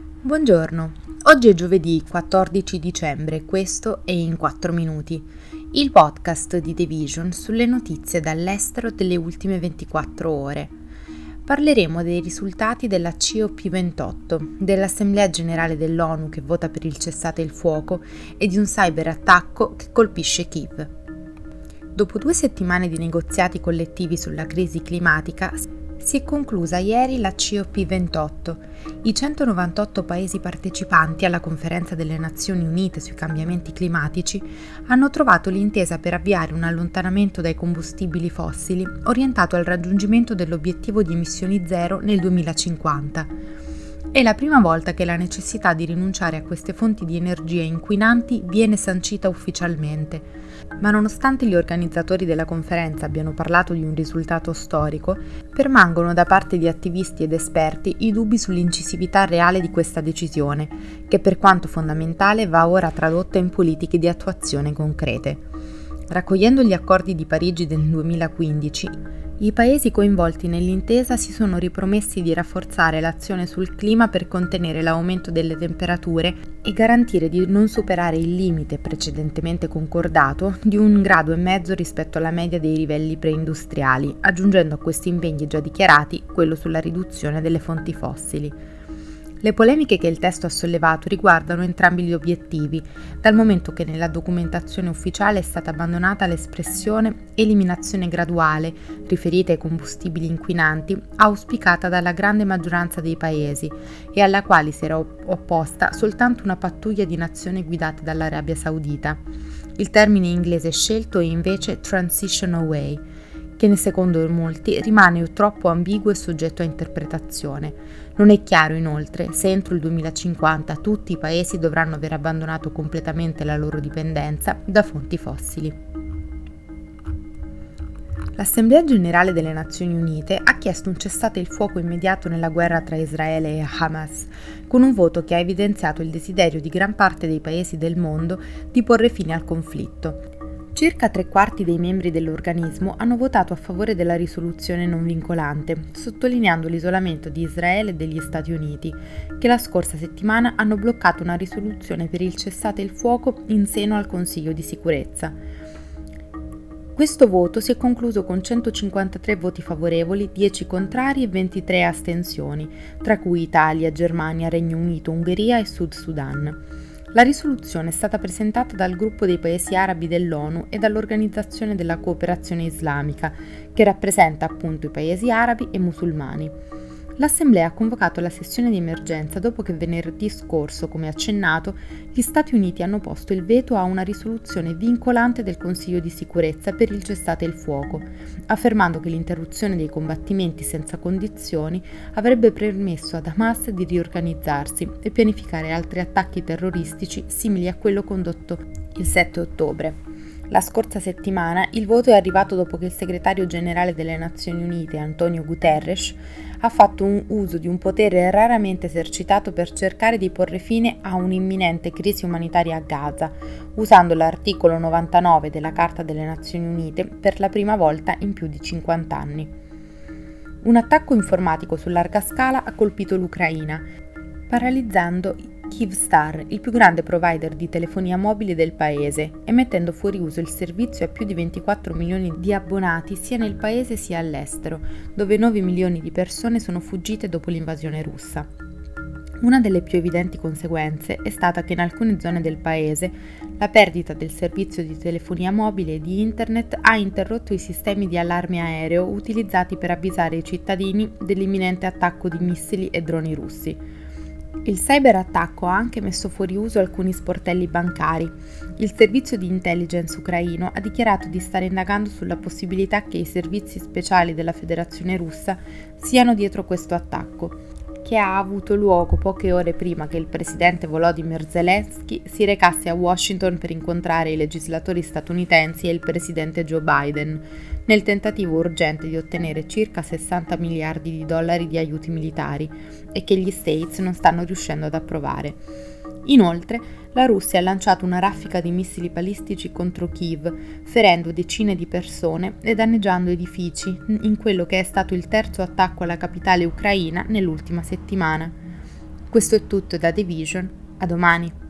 Buongiorno, oggi è giovedì 14 dicembre, questo è in 4 minuti, il podcast di The Vision sulle notizie dall'estero delle ultime 24 ore. Parleremo dei risultati della COP28, dell'Assemblea generale dell'ONU che vota per il cessate il fuoco e di un cyberattacco che colpisce Kiev. Dopo due settimane di negoziati collettivi sulla crisi climatica, si è conclusa ieri la COP28. I 198 paesi partecipanti alla conferenza delle Nazioni Unite sui cambiamenti climatici hanno trovato l'intesa per avviare un allontanamento dai combustibili fossili orientato al raggiungimento dell'obiettivo di emissioni zero nel 2050. È la prima volta che la necessità di rinunciare a queste fonti di energia inquinanti viene sancita ufficialmente ma nonostante gli organizzatori della conferenza abbiano parlato di un risultato storico, permangono da parte di attivisti ed esperti i dubbi sull'incisività reale di questa decisione, che per quanto fondamentale va ora tradotta in politiche di attuazione concrete. Raccogliendo gli accordi di Parigi del 2015, i paesi coinvolti nell'intesa si sono ripromessi di rafforzare l'azione sul clima per contenere l'aumento delle temperature e garantire di non superare il limite precedentemente concordato di un grado e mezzo rispetto alla media dei livelli preindustriali, aggiungendo a questi impegni già dichiarati quello sulla riduzione delle fonti fossili. Le polemiche che il testo ha sollevato riguardano entrambi gli obiettivi, dal momento che nella documentazione ufficiale è stata abbandonata l'espressione eliminazione graduale, riferita ai combustibili inquinanti, auspicata dalla grande maggioranza dei paesi e alla quale si era opposta soltanto una pattuglia di nazioni guidate dall'Arabia Saudita. Il termine inglese scelto è invece transition away, che secondo molti rimane troppo ambiguo e soggetto a interpretazione. Non è chiaro inoltre se entro il 2050 tutti i paesi dovranno aver abbandonato completamente la loro dipendenza da fonti fossili. L'Assemblea generale delle Nazioni Unite ha chiesto un cessate il fuoco immediato nella guerra tra Israele e Hamas, con un voto che ha evidenziato il desiderio di gran parte dei paesi del mondo di porre fine al conflitto. Circa tre quarti dei membri dell'organismo hanno votato a favore della risoluzione non vincolante, sottolineando l'isolamento di Israele e degli Stati Uniti, che la scorsa settimana hanno bloccato una risoluzione per il cessate il fuoco in seno al Consiglio di sicurezza. Questo voto si è concluso con 153 voti favorevoli, 10 contrari e 23 astensioni, tra cui Italia, Germania, Regno Unito, Ungheria e Sud Sudan. La risoluzione è stata presentata dal gruppo dei paesi arabi dell'ONU e dall'Organizzazione della cooperazione islamica, che rappresenta appunto i paesi arabi e musulmani. L'Assemblea ha convocato la sessione di emergenza dopo che venerdì scorso, come accennato, gli Stati Uniti hanno posto il veto a una risoluzione vincolante del Consiglio di sicurezza per il cessate il fuoco, affermando che l'interruzione dei combattimenti senza condizioni avrebbe permesso ad Hamas di riorganizzarsi e pianificare altri attacchi terroristici simili a quello condotto il 7 ottobre. La scorsa settimana il voto è arrivato dopo che il segretario generale delle Nazioni Unite, Antonio Guterres, ha fatto un uso di un potere raramente esercitato per cercare di porre fine a un'imminente crisi umanitaria a Gaza, usando l'articolo 99 della Carta delle Nazioni Unite per la prima volta in più di 50 anni. Un attacco informatico su larga scala ha colpito l'Ucraina, paralizzando Kyivstar, il più grande provider di telefonia mobile del paese, e mettendo fuori uso il servizio a più di 24 milioni di abbonati sia nel paese sia all'estero, dove 9 milioni di persone sono fuggite dopo l'invasione russa. Una delle più evidenti conseguenze è stata che in alcune zone del paese la perdita del servizio di telefonia mobile e di internet ha interrotto i sistemi di allarme aereo utilizzati per avvisare i cittadini dell'imminente attacco di missili e droni russi. Il cyberattacco ha anche messo fuori uso alcuni sportelli bancari. Il servizio di intelligence ucraino ha dichiarato di stare indagando sulla possibilità che i servizi speciali della Federazione russa siano dietro questo attacco, che ha avuto luogo poche ore prima che il presidente Volodymyr Zelensky si recasse a Washington per incontrare i legislatori statunitensi e il presidente Joe Biden, nel tentativo urgente di ottenere circa 60 miliardi di dollari di aiuti militari e che gli States non stanno riuscendo ad approvare. Inoltre, la Russia ha lanciato una raffica di missili balistici contro Kiev, ferendo decine di persone e danneggiando edifici in quello che è stato il terzo attacco alla capitale ucraina nell'ultima settimana. Questo è tutto da The Vision, a domani.